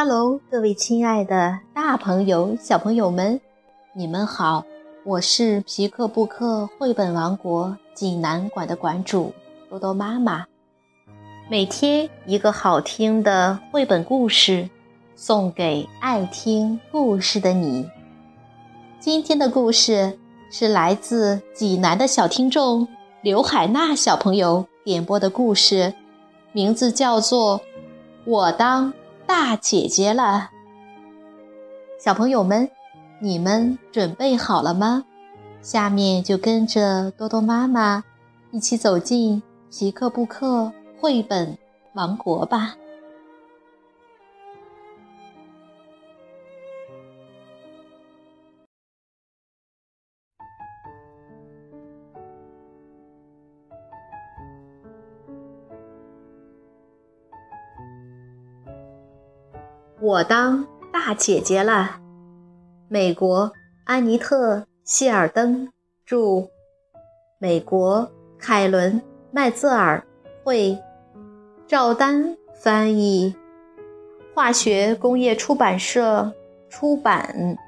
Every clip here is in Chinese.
哈喽各位亲爱的大朋友、小朋友们，你们好！我是皮克布克绘本王国济南馆的馆主多多妈妈。每天一个好听的绘本故事，送给爱听故事的你。今天的故事是来自济南的小听众刘海娜小朋友点播的故事，名字叫做《我当大姐姐了》。小朋友们，你们准备好了吗？下面就跟着多多妈妈一起走进皮克布克。绘本王国吧！我当大姐姐了。美国安妮特·谢尔登著，美国凯伦·麦泽尔绘。赵丹翻译，化学工业出版社出版。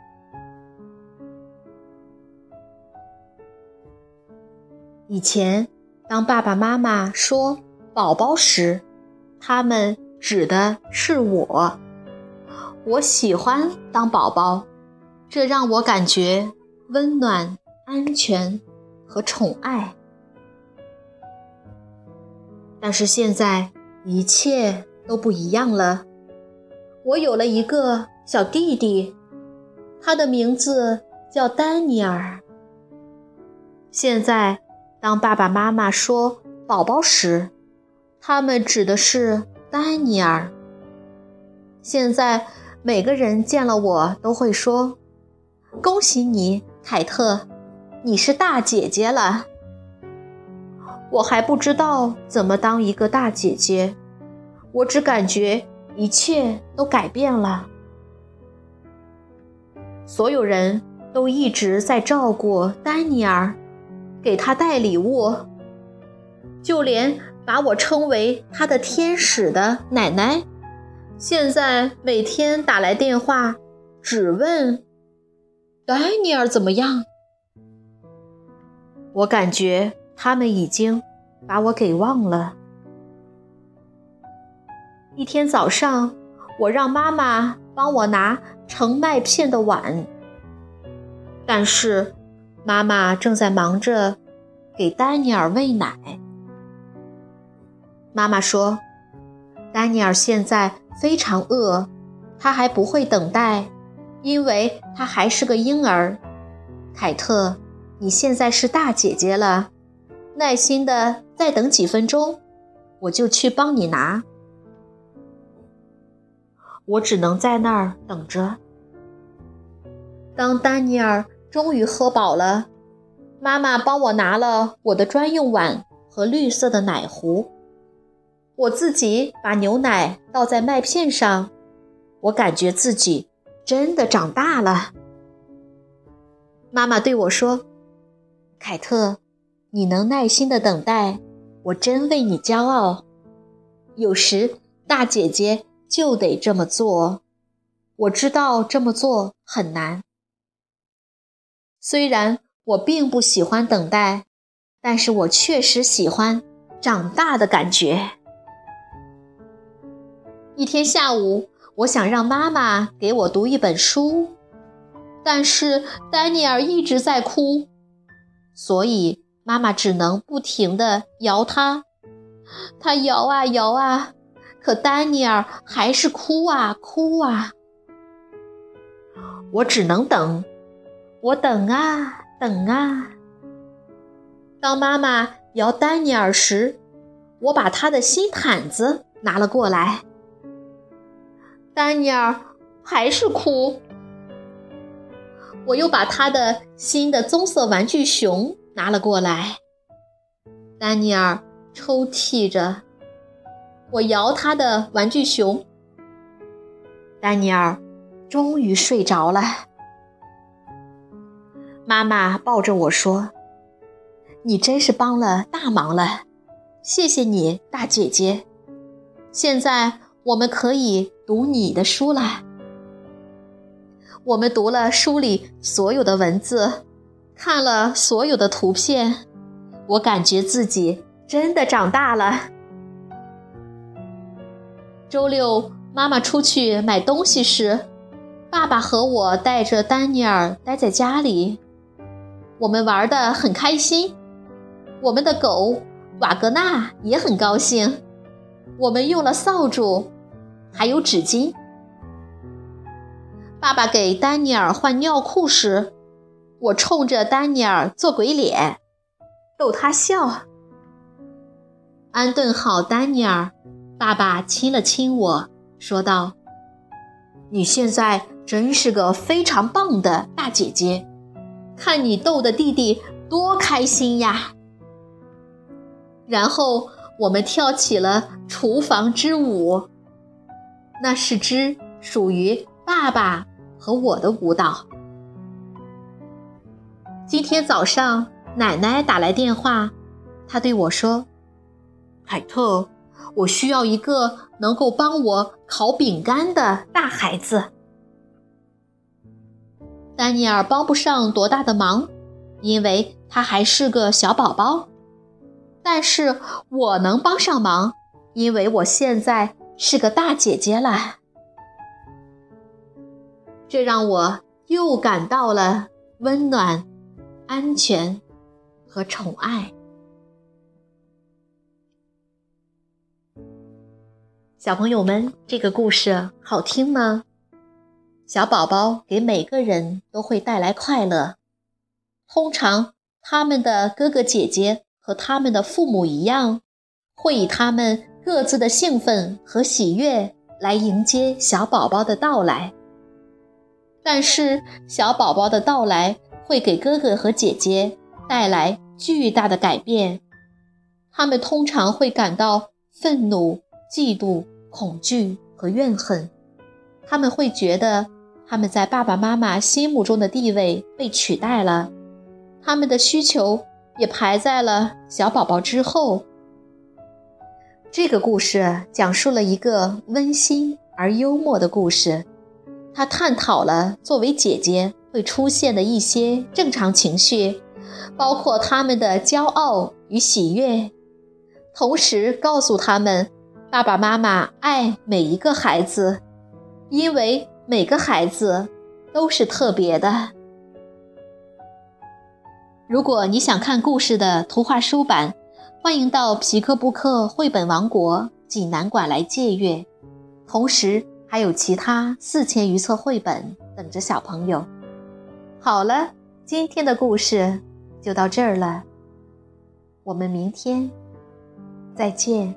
以前，当爸爸妈妈说“宝宝”时，他们指的是我。我喜欢当宝宝，这让我感觉温暖、安全和宠爱。但是现在。一切都不一样了。我有了一个小弟弟，他的名字叫丹尼尔。现在，当爸爸妈妈说“宝宝”时，他们指的是丹尼尔。现在，每个人见了我都会说：“恭喜你，凯特，你是大姐姐了。”我还不知道怎么当一个大姐姐，我只感觉一切都改变了。所有人都一直在照顾丹尼尔，给他带礼物，就连把我称为他的天使的奶奶，现在每天打来电话，只问丹尼尔怎么样。我感觉。他们已经把我给忘了。一天早上，我让妈妈帮我拿盛麦片的碗，但是妈妈正在忙着给丹尼尔喂奶。妈妈说：“丹尼尔现在非常饿，他还不会等待，因为他还是个婴儿。”凯特，你现在是大姐姐了。耐心的再等几分钟，我就去帮你拿。我只能在那儿等着。当丹尼尔终于喝饱了，妈妈帮我拿了我的专用碗和绿色的奶壶，我自己把牛奶倒在麦片上。我感觉自己真的长大了。妈妈对我说：“凯特。”你能耐心的等待，我真为你骄傲。有时大姐姐就得这么做，我知道这么做很难。虽然我并不喜欢等待，但是我确实喜欢长大的感觉。一天下午，我想让妈妈给我读一本书，但是丹尼尔一直在哭，所以。妈妈只能不停地摇他，他摇啊摇啊，可丹尼尔还是哭啊哭啊。我只能等，我等啊等啊。当妈妈摇丹尼尔时，我把他的新毯子拿了过来，丹尼尔还是哭。我又把他的新的棕色玩具熊。拿了过来，丹尼尔抽泣着。我摇他的玩具熊，丹尼尔终于睡着了。妈妈抱着我说：“你真是帮了大忙了，谢谢你，大姐姐。现在我们可以读你的书了。我们读了书里所有的文字，看了所有的图片，我感觉自己真的长大了。周六，妈妈出去买东西时，爸爸和我带着丹尼尔待在家里，我们玩得很开心。我们的狗瓦格纳也很高兴。我们用了扫帚，还有纸巾。爸爸给丹尼尔换尿裤时，我冲着丹尼尔做鬼脸，逗他笑。安顿好丹尼尔，爸爸亲了亲我，说道：“你现在真是个非常棒的大姐姐，看你逗的弟弟多开心呀！”然后我们跳起了厨房之舞，那是支属于爸爸。和我的舞蹈。今天早上，奶奶打来电话，她对我说：“凯特，我需要一个能够帮我烤饼干的大孩子。”丹尼尔帮不上多大的忙，因为他还是个小宝宝。但是我能帮上忙，因为我现在是个大姐姐了。这让我又感到了温暖、安全和宠爱。小朋友们，这个故事好听吗？小宝宝给每个人都会带来快乐。通常，他们的哥哥姐姐和他们的父母一样，会以他们各自的兴奋和喜悦来迎接小宝宝的到来。但是，小宝宝的到来会给哥哥和姐姐带来巨大的改变。他们通常会感到愤怒、嫉妒、恐惧和怨恨。他们会觉得他们在爸爸妈妈心目中的地位被取代了，他们的需求也排在了小宝宝之后。这个故事讲述了一个温馨而幽默的故事。它探讨了作为姐姐会出现的一些正常情绪，包括他们的骄傲与喜悦，同时告诉他们，爸爸妈妈爱每一个孩子，因为每个孩子都是特别的。如果你想看故事的图画书版，欢迎到皮克布克绘本王国济南馆来借阅，同时。还有其他四千余册绘本等着小朋友。好了，今天的故事就到这儿了，我们明天再见。